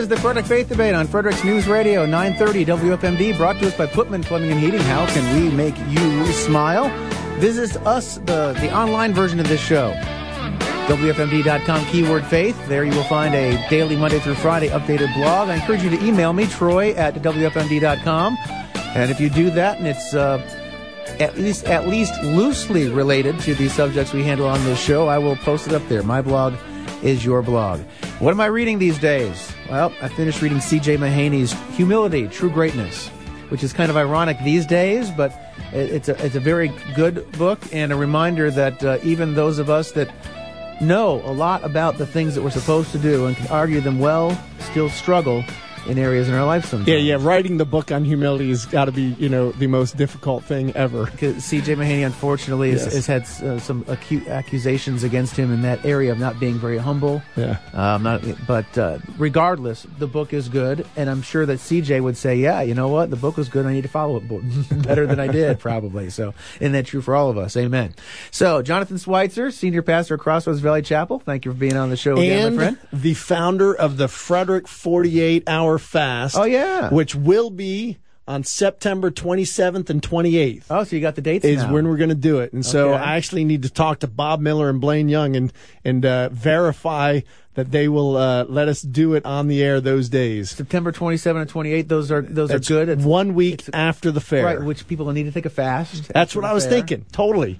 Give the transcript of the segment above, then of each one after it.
is the Frederick Faith Debate on Frederick's News Radio 930 WFMD, brought to us by Putman Plumbing and Heating. How can we make you smile? Visit us, the, the online version of this show. WFMD.com keyword faith. There you will find a daily Monday through Friday updated blog. I encourage you to email me, Troy at WFMD.com. And if you do that and it's uh, at least at least loosely related to the subjects we handle on this show, I will post it up there. My blog is your blog. What am I reading these days? Well, I finished reading C.J. Mahaney's Humility, True Greatness, which is kind of ironic these days, but it's a, it's a very good book and a reminder that uh, even those of us that know a lot about the things that we're supposed to do and can argue them well still struggle in areas in our life sometimes. Yeah, yeah. Writing the book on humility has got to be, you know, the most difficult thing ever. C.J. Mahaney, unfortunately, yes. has, has, had uh, some acute accusations against him in that area of not being very humble. Yeah. Um, not, but uh, regardless, the book is good, and I'm sure that C.J. would say, "Yeah, you know what? The book was good. I need to follow it better than I did, probably." So, isn't that true for all of us? Amen. So, Jonathan Schweitzer, senior pastor at Crossroads Valley Chapel. Thank you for being on the show again, and my friend. The founder of the Frederick 48 Hour Fast. Oh yeah, which will be on September 27th and 28th. Oh, so you got the dates is now. when we're going to do it. And so Okay. I actually need to talk to Bob Miller and Blaine Young and and uh, verify that they will uh, let us do it on the air those days. September 27 and 28. Those are those That's are good. It's, one week after the fair. right, which people need to take a fast. That's what I was fair. thinking. Totally.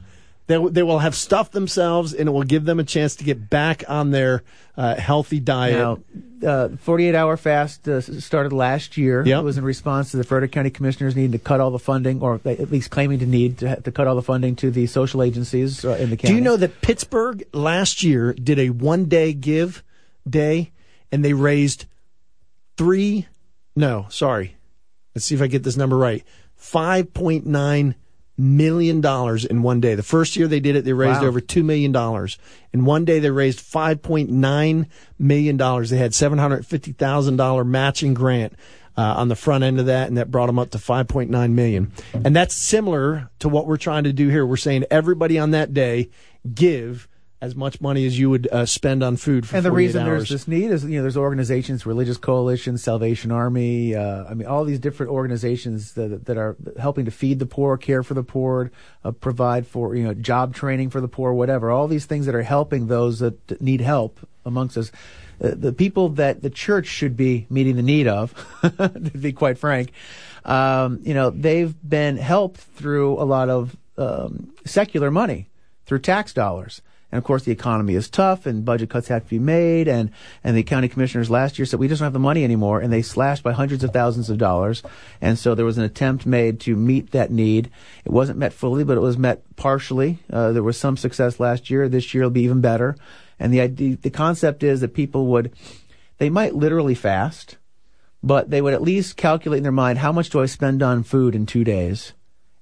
They, they will have stuffed themselves, and it will give them a chance to get back on their uh, healthy diet. Now, uh, 48 hour fast uh, started last year. Yep. It was in response to the Frederick County Commissioners needing to cut all the funding, or at least claiming to need to, to cut all the funding to the social agencies uh, in the county. Do you know that Pittsburgh last year did a one day give day and they raised three, no, sorry. Let's see if I get this number right. $5.9 million dollars in one day. The first year they did it, they raised Wow. over $2 million. In one day, they raised $5.9 million. They had $750,000 matching grant. Uh, on the front end of that, and that brought them up to 5.9 million. And that's similar to what we're trying to do here. We're saying everybody on that day give as much money as you would uh, spend on food for And the reason hours. there's this need is, you know, there's organizations, religious coalitions, Salvation Army. Uh, I mean, all these different organizations that, that are helping to feed the poor, care for the poor, uh, provide for you know job training for the poor, whatever. All these things that are helping those that need help amongst us. Uh, the people that the church should be meeting the need of, to be quite frank, um, you know, they've been helped through a lot of um, secular money, through tax dollars. And of course, the economy is tough, and budget cuts have to be made. And and the county commissioners last year said we just don't have the money anymore, and they slashed by hundreds of thousands of dollars. And so there was an attempt made to meet that need. It wasn't met fully, but it was met partially. Uh, there was some success last year. This year will be even better. And the idea, the concept is that people would, they might literally fast, but they would at least calculate in their mind how much do I spend on food in two days,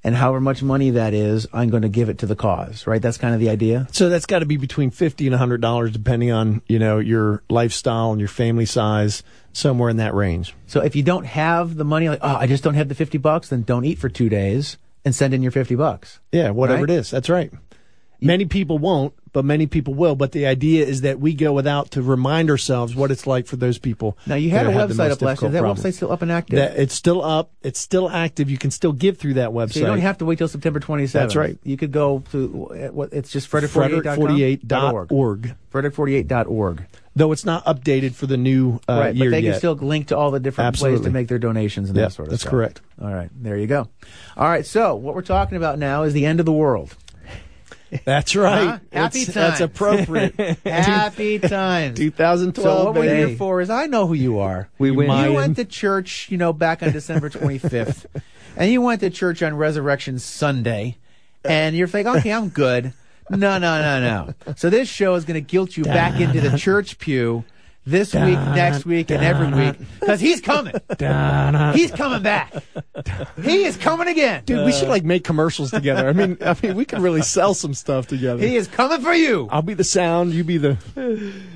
and however much money that is, I'm going to give it to the cause. Right? That's kind of the idea. So that's got to be between fifty and hundred dollars, depending on you know your lifestyle and your family size, somewhere in that range. So if you don't have the money, like, oh, I just don't have the 50 bucks, then don't eat for two days and send in your 50 bucks. Yeah, whatever Right? it is. That's right. Many people won't, but many people will. But the idea is that we go without to remind ourselves what it's like for those people. Now, you had a website up last year. Is that problem. website still up and active? That it's still up. It's still active. You can still give through that website. so you don't have to wait till September 27th. That's right. You could go to, what, it's just frederick48.org. Frederick48.org. Frederick48.org. Though it's not updated for the new uh, right, year but they yet. can still link to all the different places Absolutely. to make their donations and Yeah, that sort of that's stuff. correct. All right, there you go. All right, so what we're talking about now is the end of the world. That's right. Huh? Happy It's- That's appropriate. Happy times. 2012. So what we're here for is I know who you are. We win. You went to church, you know, back on December 25th, and you went to church on Resurrection Sunday, and you're like, okay, I'm good. No, no, no, no. So this show is going to guilt you back into the church pew this week, next week, and every week because he's coming. He's coming back. He is coming again. Dude, we should like make commercials together. I mean, I mean, we could really sell some stuff together. He is coming for you. I'll be the sound. You be the.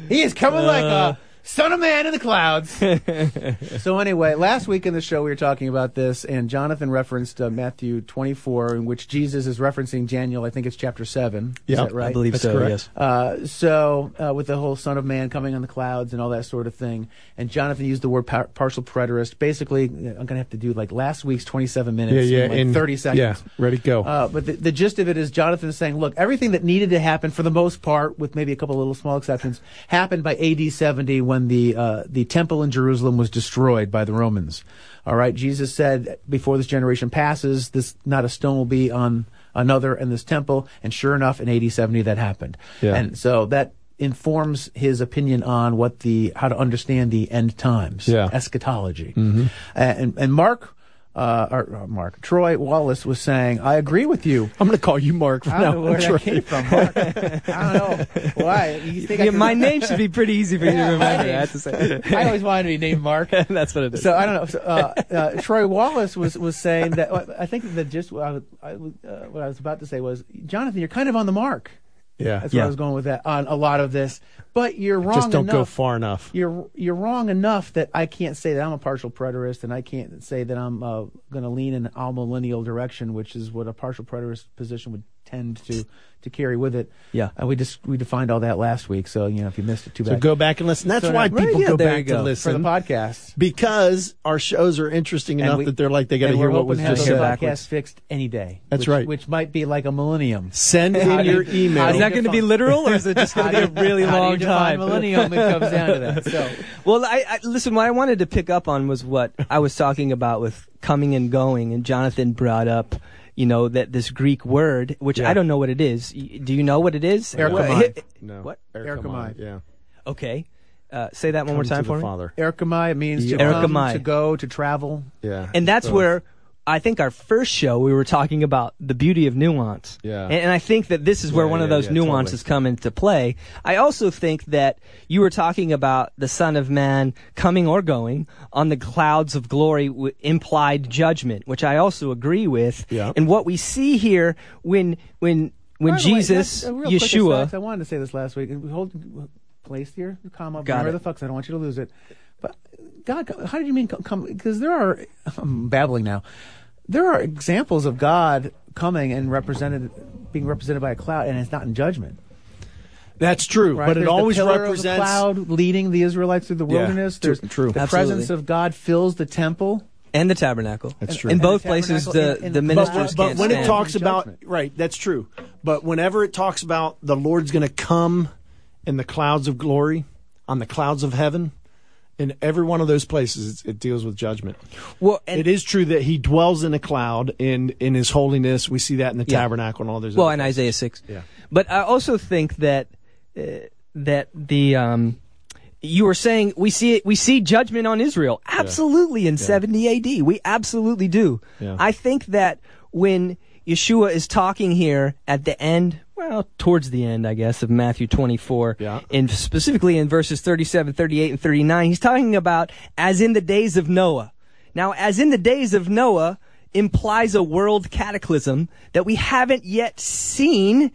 He is coming like a Son of Man in the clouds. so anyway, last week in the show we were talking about this, and Jonathan referenced uh, Matthew 24, in which Jesus is referencing Daniel. I think it's chapter seven. Yeah, right? I believe That's so. correct. Yes. Uh, so uh, with the whole Son of Man coming on the clouds and all that sort of thing, and Jonathan used the word par- partial preterist. Basically, I'm gonna have to do like last week's 27 minutes Yeah, yeah. in like in 30 seconds. Yeah, ready to go. Uh, but the, the gist of it is Jonathan is saying, look, everything that needed to happen for the most part, with maybe a couple of little small exceptions, happened by AD 70 when the uh, the temple in Jerusalem was destroyed by the Romans. All right, Jesus said, before this generation passes, this not a stone will be on another in this temple, and sure enough, in AD 70 that happened. Yeah. And so that informs his opinion on what the how to understand the end times, Yeah. eschatology. And and Mark. Uh, or, or Mark Troy Wallace was saying, "I agree with you. I'm going to call you Mark from I don't know now where on. that Troy. came from. Mark. I don't know why. You think Yeah, could- my name should be pretty easy for you to Yeah, my remember. I have to say. I always wanted to be named Mark. That's what it is. So I don't know. So, uh, uh, Troy Wallace was, was saying that. I think that just what I, was, I, uh, what I was about to say was, Jonathan, you're kind of on the mark. Yeah, That's where Yeah. I was going with that on a lot of this. But you're wrong. just don't enough. go far enough. You're you're wrong enough that I can't say that I'm a partial preterist, and I can't say that I'm uh, going to lean in an millennial direction, which is what a partial preterist position would tend to to carry with it. Yeah. and we just we defined all that last week. So you know, if you missed it, too bad. So go back and listen. That's So why now- people Right, yeah, go back you to listen for the podcast. because our shows are interesting And enough we- that they're like they got to and hear we're what hoping was to have just those said. backwards. podcasts fixed any day. That's which- right. Which might be like a millennium. Send in your email. is that going to be literal, or is it just going to be a really How do you long time? Millennium. It comes down to that. So Well, I, I listen. What I wanted to pick up on was what I was talking about with coming and going, and Jonathan brought up, you know, that this Greek word, which Yeah. I don't know what it is. Do you know what it is? Erchomai. What- no. What? Erchomai, Yeah. Okay, uh, say that one more time to for the me. Father. Erchomai it means to Erchomai. come, to go, to travel. Yeah. And that's So- where I think our first show we were talking about the beauty of nuance. Yeah. And, and I think that this is where Yeah, one of yeah, those yeah, nuances totally. come into play. I also think that you were talking about the Son of Man coming or going on the clouds of glory w- implied judgment, which I also agree with. Yeah. And what we see here when when when By the way, Jesus, that's a real quick Yeshua, aside, I wanted to say this last week. Hold place here, comma. Got Remember it. the fucks. I don't want you to lose it. But God, how did you mean come? Because there are. I'm babbling now. There are examples of God coming and represented, being represented by a cloud, and it's not in judgment. That's true, Right? but it always the pillar of the represents. cloud leading the Israelites through the wilderness. true- There's true. The Absolutely. presence of God fills the temple. and the tabernacle. That's In- true. In And both the places, the in- the in- But, ministers but can't when it talks about right, that's true. But whenever it talks about the Lord's going to come in the clouds of glory, on the clouds of heaven, in every one of those places, it deals with judgment. well, and it is true that He dwells in a cloud in in His holiness. We see that in the Yeah. tabernacle and all those. well, in. Isaiah six. Yeah. But I also think that uh, that the um, you were saying we see it, we see judgment on Israel absolutely in 70 AD. We absolutely do. Yeah. I think that when Yeshua is talking here at the end, well, towards the end, I guess, of Matthew 24, Yeah. and specifically in verses 37, 38, and 39, he's talking about as in the days of Noah. Now, as in the days of Noah implies a world cataclysm that we haven't yet seen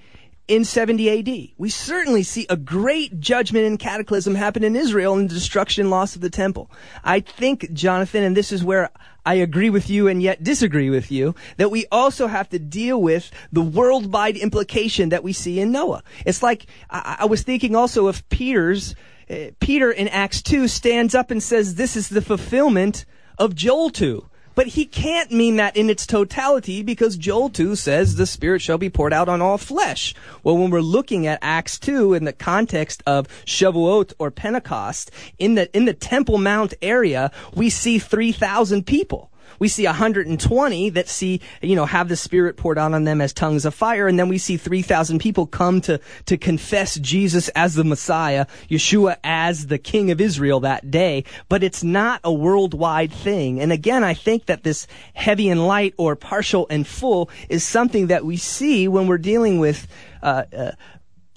in 70 AD. We certainly see a great judgment and cataclysm happen in Israel and the destruction and loss of the temple. I think, Jonathan, and this is where I agree with you and yet disagree with you, that we also have to deal with the worldwide implication that we see in Noah. It's like, I, I was thinking also of Peter's, uh, Peter in Acts 2 stands up and says, this is the fulfillment of Joel 2. But he can't mean that in its totality because Joel 2 says the Spirit shall be poured out on all flesh. Well, when we're looking at Acts 2 in the context of Shavuot or Pentecost, in the, in the Temple Mount area, we see 3,000 people. We see 120 that see, you know, have the Spirit poured out on them as tongues of fire, and then we see 3,000 people come to, to confess Jesus as the Messiah, Yeshua as the King of Israel that day, but it's not a worldwide thing. And again, I think that this heavy and light or partial and full is something that we see when we're dealing with, uh, uh,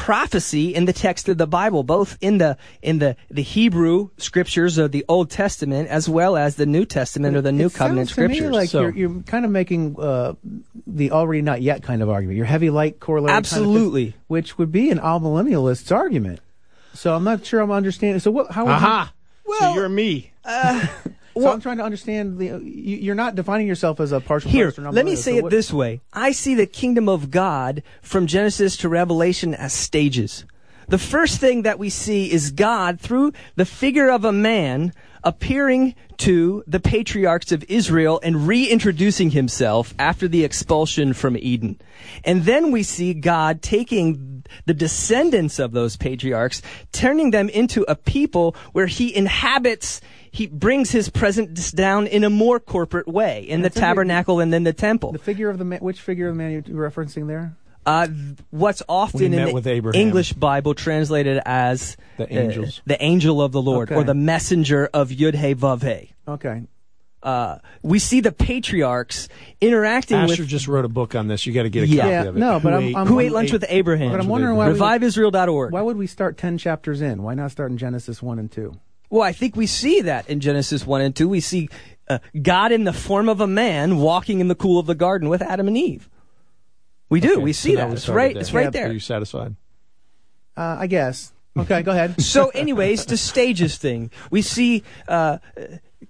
prophecy in the text of the Bible, both in the in the the Hebrew scriptures of the Old Testament as well as the New Testament or the New It Covenant sounds to me scriptures. like So- you're, you're kind of making uh, the already not yet kind of argument. Your heavy light corollary, kind of thing, Absolutely. which would be an amillennialist's argument. So I'm not sure I'm understanding. So what? How? would you- Aha. so you're me. So I'm trying to understand. The, uh, you, you're not defining yourself as a partial. Here, or let me say So it what- this way. I see the kingdom of God from Genesis to Revelation as stages. The first thing that we see is God through the figure of a man appearing to the patriarchs of Israel and reintroducing himself after the expulsion from Eden. And then we see God taking the descendants of those patriarchs, turning them into a people where he inhabits he brings his presence down in a more corporate way in the That's a big- tabernacle and then the temple. The figure of the man. Which figure of the man you're referencing there? Uh, what's often in the with Abraham. English Bible translated as The uh, angels. the angel of the Lord, or the messenger of Yud He Vav He. Okay. Uh, we see the patriarchs interacting Asher with just wrote a book on this. You got to get a Yeah. copy of it. no, but I'm- ate- I'm- who ate lunch with Abraham. But I'm wondering why we- ReviveIsrael.org. Why would we start ten chapters in? Why not start in Genesis one and two? Well, I think we see that in Genesis 1 and 2. We see uh, God in the form of a man walking in the cool of the garden with Adam and Eve. We do. Okay, we see now that. we It's right. there. It's right Yeah, there. Are you satisfied? Uh, I guess. Okay, go ahead. So, anyways, the stages thing. We see uh,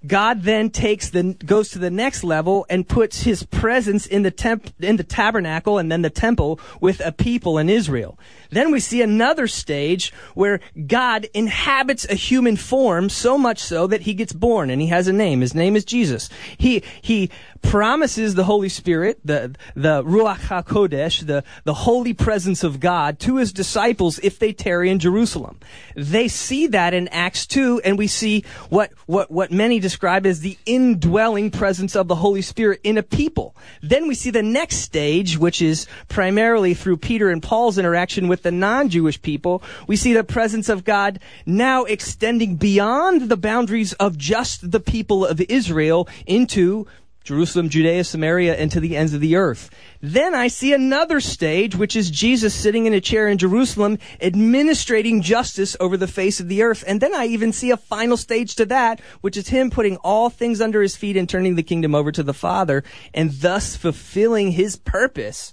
God then takes the goes to the next level and puts His presence in the temp in the tabernacle and then the temple with a people in Israel. Then we see another stage where God inhabits a human form so much so that He gets born and He has a name. His name is Jesus. He He promises the Holy Spirit, the the Ruach Hakodesh, the the holy presence of God to His disciples if they tarry in Jerusalem. They see that in Acts two, and we see what what what many describe as the indwelling presence of the Holy Spirit in a people. Then we see the next stage, which is primarily through Peter and Paul's interaction with the non-Jewish people. We see the presence of God now extending beyond the boundaries of just the people of Israel into Jerusalem, Judea, Samaria, and to the ends of the earth. Then I see another stage, which is Jesus sitting in a chair in Jerusalem, administrating justice over the face of the earth. And then I even see a final stage to that, which is him putting all things under his feet and turning the kingdom over to the Father, and thus fulfilling his purpose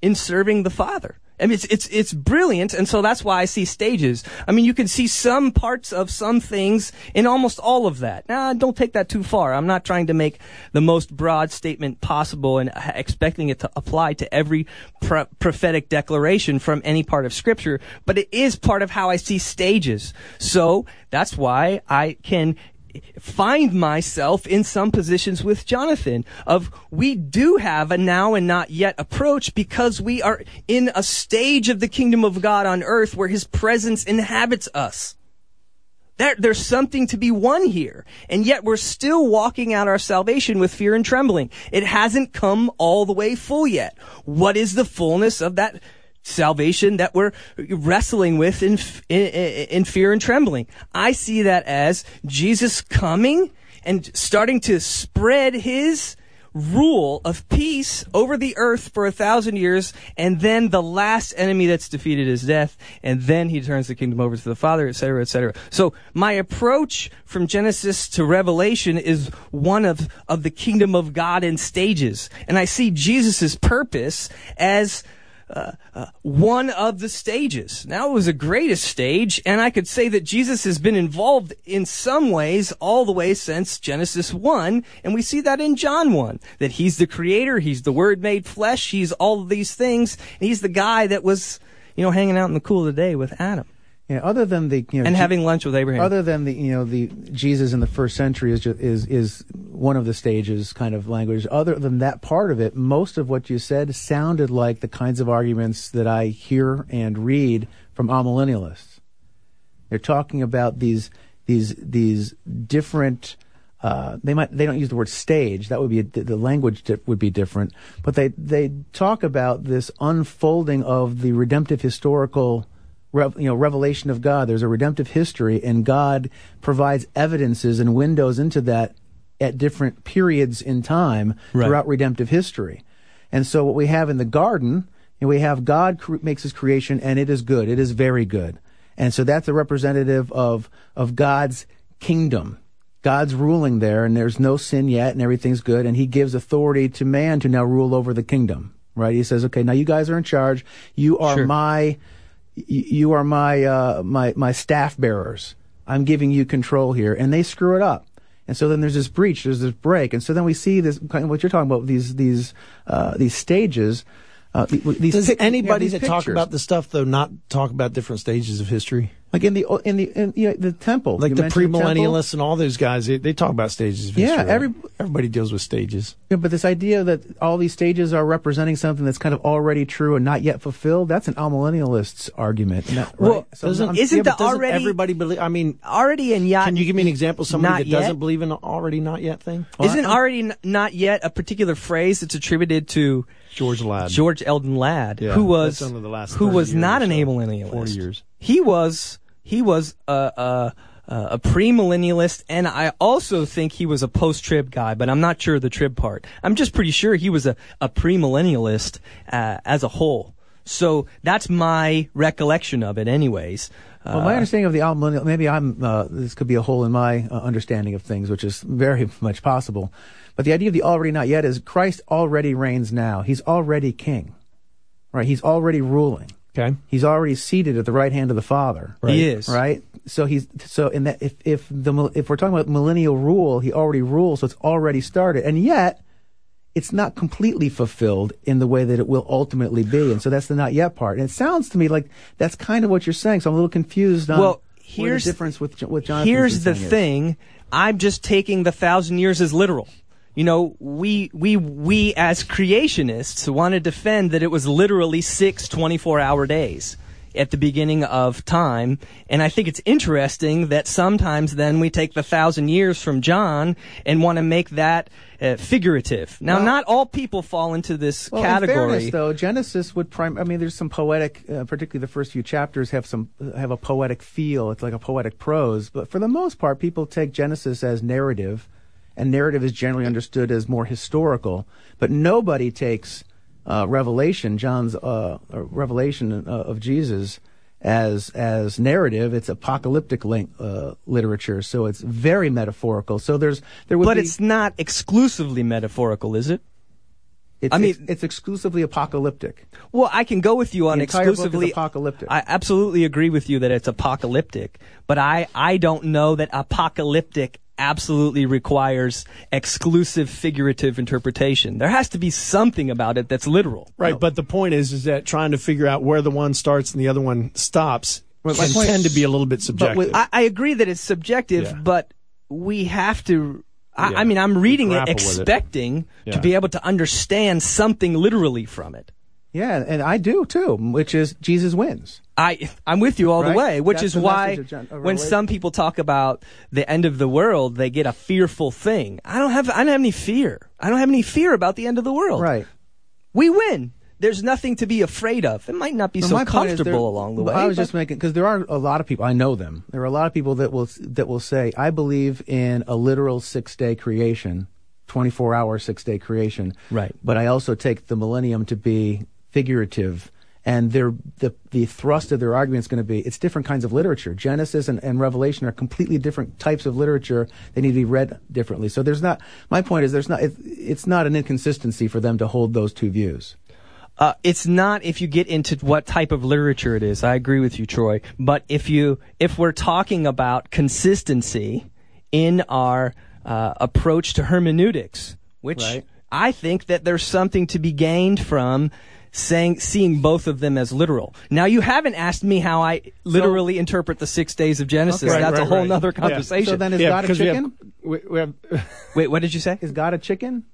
in serving the Father. I mean, it's, it's, it's brilliant, and so that's why I see stages. I mean, you can see some parts of some things in almost all of that. Now, don't take that too far. I'm not trying to make the most broad statement possible and expecting it to apply to every pro- prophetic declaration from any part of Scripture, but it is part of how I see stages. So that's why I can find myself in some positions with Jonathan of we do have a now and not yet approach because we are in a stage of the kingdom of God on earth where his presence inhabits us. There, there's something to be won here. And yet we're still walking out our salvation with fear and trembling. It hasn't come all the way full yet. What is the fullness of that salvation that we're wrestling with in, in, in fear and trembling? I see that as Jesus coming and starting to spread his rule of peace over the earth for a thousand years, and then the last enemy that's defeated is death, and then he turns the kingdom over to the Father, etc., etc. So my approach from Genesis to Revelation is one of, of the kingdom of God in stages, and I see Jesus' purpose as uh, one of the stages. Now it was the greatest stage, and I could say that Jesus has been involved in some ways all the way since Genesis 1, and we see that in John 1, that he's the creator, he's the word made flesh, he's all of these things, he's the guy that was, you know, hanging out in the cool of the day with Adam Yeah, other than the you know and having lunch with Abraham. other than the you know the Jesus in the first century is just, is is one of the stages kind of language. Other than that part of it, most of what you said sounded like the kinds of arguments that I hear and read from amillennialists. They're talking about these these these different. Uh, they might they don't use the word stage. That would be the the language di- would be different. But they they talk about this unfolding of the redemptive historical you know revelation of God. There's a redemptive history, and God provides evidences and windows into that at different periods in time Right. throughout redemptive history. And so, what we have in the garden, know, we have God cre- makes His creation, and it is good. It is very good. And so, that's a representative of of God's kingdom. God's ruling there, and there's no sin yet, and everything's good. And He gives authority to man to now rule over the kingdom. Right? He says, "Okay, now you guys are in charge. You are Sure. my." You are my uh, my my staff bearers. I'm giving you control here, and they screw it up. And so then there's this breach, there's this break, and so then we see this what you're talking about these these uh, these stages. Uh, these Does pic- yeah, anybody these that talk about the stuff though not talk about different stages of history? like in the in the in, you know, the temple, Like You the mentioned temple. premillennialists and all those guys, they, they talk about stages of Yeah, history. right? every- everybody deals with stages. Yeah, but this idea that all these stages are representing something that's kind of already true and not yet fulfilled, that's an amillennialist's argument. and that- Well, right? So Doesn't, I'm- Isn't yeah, the doesn't already- everybody believe? I mean, Already and yet. can you give me an example of somebody that yet? doesn't believe in an already not yet thing? Isn't already n- not yet a particular phrase that's attributed to George Ladd. George Eldon Ladd, Yeah, who was only the last who was not an so. amillennialist. 40 years. He was he was a a, a, a premillennialist, and I also think he was a post-trib guy, but I'm not sure of the trib part. I'm just pretty sure he was a a premillennialist uh, as a whole. So that's my recollection of it, anyways. Well, my understanding of the amillennial, maybe I'm, uh, this could be a hole in my uh, understanding of things, which is very much possible. But the idea of the already not yet is Christ already reigns now. He's already king. Right? He's already ruling. Okay. He's already seated at the right hand of the Father. He is. Right? So he's so in that if if the if we're talking about millennial rule, he already rules, so it's already started. And yet it's not completely fulfilled in the way that it will ultimately be. And so that's the not yet part. And it sounds to me like that's kind of what you're saying. So I'm a little confused on Well, here's the difference with with Jonathan. Here's the thing. I'm just taking the thousand years as literal. You know, we, we, we as creationists want to defend that it was literally six 24 hour days at the beginning of time. And I think it's interesting that sometimes then we take the thousand years from John and want to make that uh, figurative. Now, Well- not all people fall into this Well, category. in fairness, though, Genesis would prime. I mean, there's some poetic, uh, particularly the first few chapters have some have a poetic feel. It's like a poetic prose. But for the most part, people take Genesis as narrative, and narrative is generally understood as more historical. But nobody takes uh, Revelation, John's uh, uh, revelation uh, of Jesus, as as narrative. It's apocalyptic link, uh, literature, so it's very metaphorical. So there's there would but be, it's not exclusively metaphorical, is it? it's, I mean- it's, it's exclusively apocalyptic. Well, I can go with you on The entire book is exclusively apocalyptic. I absolutely agree with you that it's apocalyptic, but I I don't know that apocalyptic absolutely requires exclusive figurative interpretation. There has to be something about it that's literal. Right, but the point is, is that trying to figure out where the one starts and the other one stops Well, can point- tend to be a little bit subjective. with- I, I agree that it's subjective, Yeah. but we have to. I, Yeah. I mean, I'm reading it Grapple with it. expecting Yeah. to be able to understand something literally from it. Yeah, and I do too, which is Jesus wins. I I'm with you all Right? the way, which That's is why John- when some people talk about the end of the world, they get a fearful thing. I don't have I don't have any fear. I don't have any fear about the end of the world. Right. We win. There's nothing to be afraid of. It might not be so my point is comfortable there- along the way. I was just making because there are a lot of people. I know them. There are a lot of people that will that will say, "I believe in a literal six day creation, twenty four hour six day creation." Right. But I also take the millennium to be figurative. And their the the thrust of their argument is going to be it's different kinds of literature. Genesis and, and Revelation are completely different types of literature. They need to be read differently. So there's not. My point is there's not. It, it's not an inconsistency for them to hold those two views. Uh, it's not if you get into what type of literature it is. I agree with you, Troy. But if you if we're talking about consistency in our uh, approach to hermeneutics, which Right. I think that there's something to be gained from saying seeing both of them as literal. Now you haven't asked me how I literally interpret the six days of Genesis. Okay. Right, That's a whole right. nother Yeah. conversation. So then is yeah, God a because we have- chicken? we, we have, Wait, what did you say? Is God a chicken?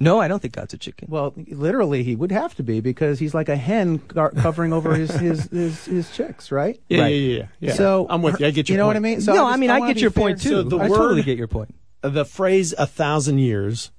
No, I don't think God's a chicken. Well, literally, he would have to be because he's like a hen gar- covering over his, his, his, his chicks, right? yeah, Right. yeah, yeah, yeah. So I'm with you. I get your You know point. what I mean? So no, just- I mean I wanna get your fair. point too. So the I word- totally get your point. the phrase "a thousand years,"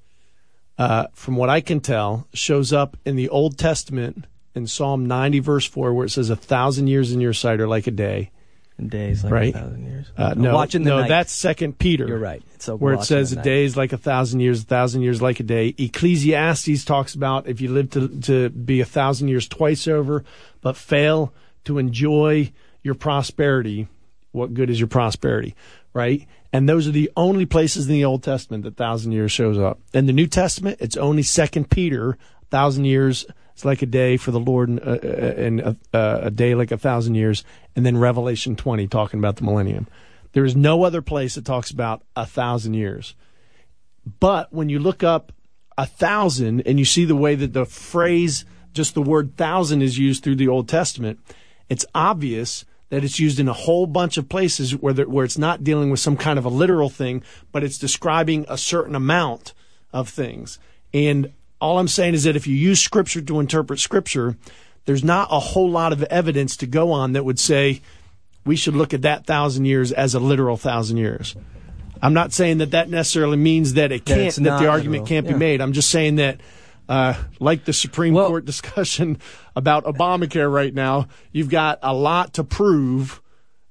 uh, from what I can tell, shows up in the Old Testament in Psalm 90, verse four, where it says, "A thousand years in your sight are like a day." And days like Right. a thousand years. Uh, no, watching the no, night. that's Second Peter. You're right. It's a where it says a day is like a thousand years, a thousand years like a day. Ecclesiastes talks about if you live to to be a thousand years twice over, but fail to enjoy your prosperity, what good is your prosperity, right? And those are the only places in the Old Testament that thousand years shows up. In the New Testament, it's only Second Peter, thousand years It's like a day for the Lord, and, uh, uh, and a, uh, a day like a thousand years. And then Revelation 20 talking about the millennium. There is no other place that talks about a thousand years. But when you look up a thousand and you see the way that the phrase, just the word thousand is used through the Old Testament, it's obvious that it's used in a whole bunch of places where, there, where it's not dealing with some kind of a literal thing, but it's describing a certain amount of things. And all I'm saying is that if you use scripture to interpret scripture, there's not a whole lot of evidence to go on that would say we should look at that thousand years as a literal thousand years. I'm not saying that that necessarily means that it can't, it's that, the argument literal. can't Yeah. be made. I'm just saying that, uh, like the Supreme Well- Court discussion about Obamacare right now, you've got a lot to prove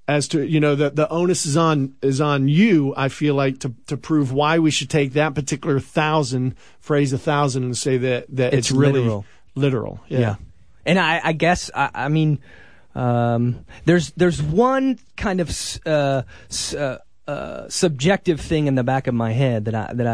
as to you know the the onus is on is on you. I feel like to to prove why we should take that particular thousand phrase a thousand and say that that It's it's, really literal. literal. Yeah. And I, I guess I, I mean, um, there's there's one kind of uh, uh, uh, subjective thing in the back of my head that I that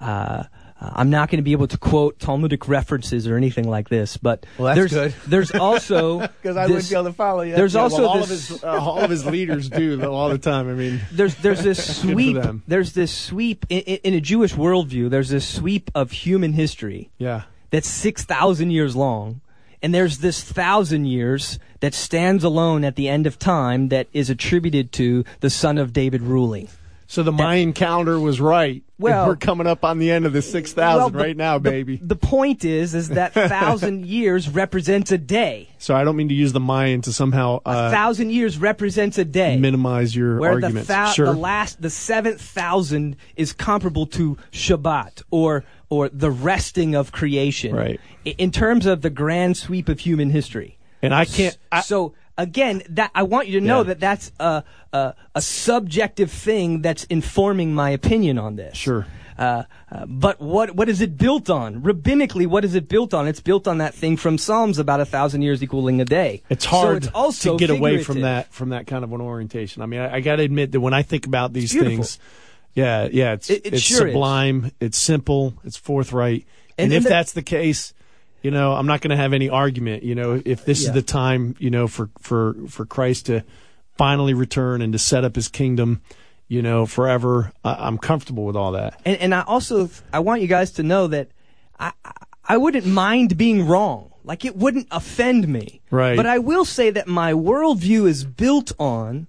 I. Uh, I'm not going to be able to quote Talmudic references or anything like this, but Well, there's good. there's also Because I wouldn't be able to follow you. There's Yeah, also well, all this, of his uh, all of his leaders do all the time. I mean, there's there's this sweep there's this sweep in, in in a Jewish worldview. There's this sweep of human history yeah. that's 6,000 years long. And there's this thousand years that stands alone at the end of time that is attributed to the son of David ruling. So the Mayan calendar was right. Well- we're coming up on the end of the six thousand Well, right now, baby. The, point is, is that thousand years represents a day. so I don't mean to use the Mayan to somehow A uh, thousand years represents a day. minimize your where the, arguments. thou- sure. the last, the seventh thousand is comparable to Shabbat or or the resting of creation. Right. In terms of the grand sweep of human history. and I can't. I, so again, that I want you to know Yeah. that that's a, a a subjective thing that's informing my opinion on this. Sure. Uh, uh, but what what is it built on? Rabbinically, what is it built on? It's built on that thing from Psalms about a thousand years equaling a day. It's So hard it's also to get away from that from that kind of an orientation. I mean, I, I got to admit that when I think about these things, yeah, yeah, it's It- it it's sure is. sublime, it's simple, it's forthright, and, And- if the- that's the case, you know, I'm not going to have any argument. You know, if this Yeah. is the time, you know, for for for Christ to finally return and to set up His kingdom, you know, forever, I, I'm comfortable with all that. And, and I also I want you guys to know that I I- I wouldn't mind being wrong. Like it wouldn't offend me. Right. But I will say that my worldview is built on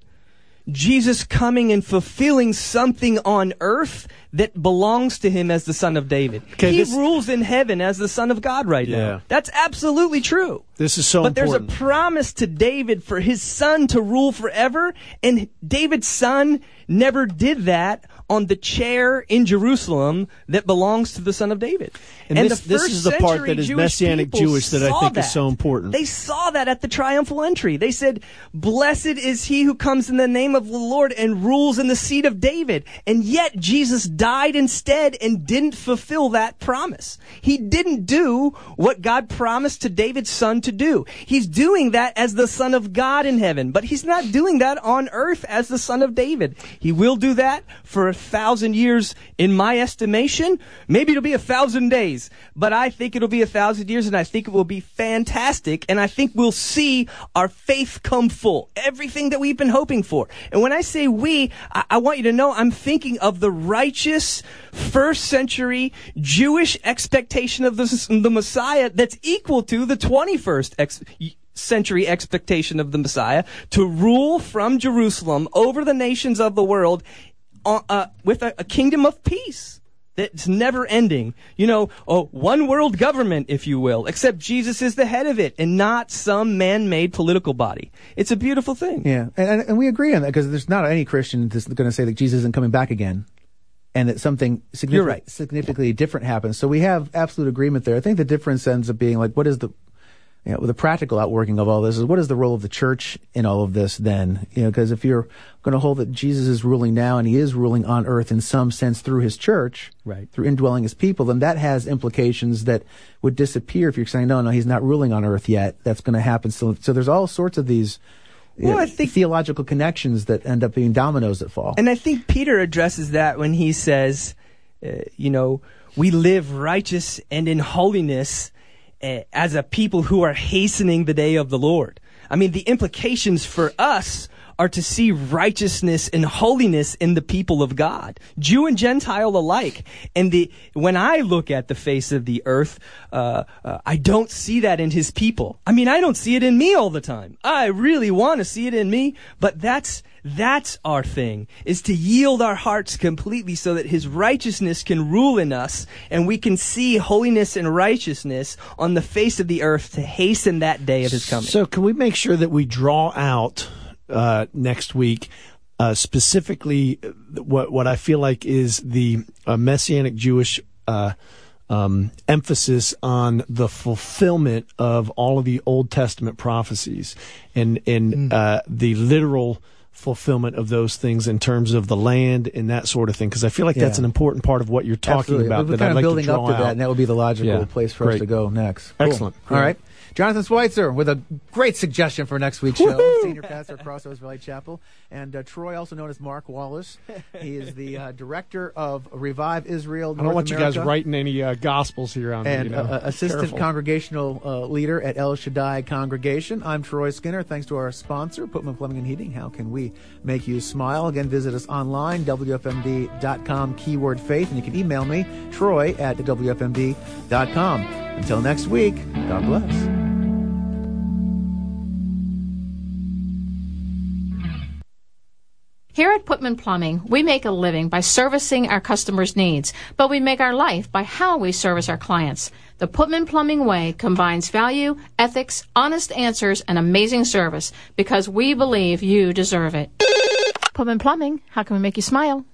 Jesus coming and fulfilling something on earth that belongs to him as the son of David. Okay, he this- rules in heaven as the son of God right Yeah. now. That's absolutely true. This is so But there's a promise to David for his son to rule forever, and David's son never did that on the chair in Jerusalem that belongs to the son of David. And this- the this is the part that is Jewish Messianic Jewish that I think is so important. They saw that at the triumphal entry. They said, "Blessed is he who comes in the name of the Lord and rules in the seat of David." And yet Jesus died instead and didn't fulfill that promise. He didn't do what God promised to David's son to do. He's doing that as the son of God in heaven, but he's not doing that on earth as the son of David. He will do that for a thousand years in my estimation. Maybe it'll be a thousand days, but I think it'll be a thousand years and I think it will be fantastic. And I think we'll see our faith come full. Everything that we've been hoping for. And when I say we, I, I want you to know I'm thinking of the righteous first century Jewish expectation of the, the Messiah that's equal to the 21st ex- century expectation of the Messiah to rule from Jerusalem over the nations of the world uh, uh, with a, a kingdom of peace that's never ending. You know, a one world government, if you will, except Jesus is the head of it and not some man made political body. It's a beautiful thing. Yeah, and, and, and we agree on that because there's not any Christian that's going to say that Jesus isn't coming back again, and that something significant, right. significantly different happens. So we have absolute agreement there. I think the difference ends up being like, what is the you know, the practical outworking of all this is what is the role of the church in all of this then? You know, because if you're going to hold that Jesus is ruling now and he is ruling on earth in some sense through his church, Right. through indwelling his people, then that has implications that would disappear if you're saying, no, no, he's not ruling on earth yet. That's going to happen. So, so there's all sorts of these Well, uh, I think- theological connections that end up being dominoes that fall. And I think Peter addresses that when he says, uh, you know, we live righteous and in holiness, Eh, as a people who are hastening the day of the Lord. I mean, the implications for us are to see righteousness and holiness in the people of God, Jew and Gentile alike. And the when I look at the face of the earth, uh, uh, I don't see that in His people. I mean, I don't see it in me all the time. I really want to see it in me, but that's that's our thing, is to yield our hearts completely so that His righteousness can rule in us and we can see holiness and righteousness on the face of the earth to hasten that day of His coming. So, can we make sure that we draw out uh, next week. Uh, specifically, what what I feel like is the uh, messianic Jewish uh, um, emphasis on the fulfillment of all of the Old Testament prophecies and and mm. the literal fulfillment of those things in terms of the land and that sort of thing because I feel like yeah. that's an important part of what you're talking Absolutely. about. We're kind of like building up to out. that, and that would be the logical yeah. place for Great. us to go next. Cool. Excellent. All right. Jonathan Schweitzer with a great suggestion for next week's show. Woo-hoo! Senior pastor at Crossroads Valley Chapel. And uh, Troy, also known as Mark Wallace. He is the uh, director of Revive Israel North I don't want America. you guys writing any uh, gospels here on And me, you know. Uh, assistant Careful. congregational uh, leader at El Shaddai Congregation. I'm Troy Skinner. Thanks to our sponsor, Putman Plumbing and Heating. How can we make you smile? Again, visit us online, WFMD.com, keyword faith. And you can email me, troy at WFMD.com. Until next week, God bless. Here at Putman Plumbing, we make a living by servicing our customers' needs, but we make our life by how we service our clients. The Putman Plumbing way combines value, ethics, honest answers, and amazing service because we believe you deserve it. Putman Plumbing, how can we make you smile?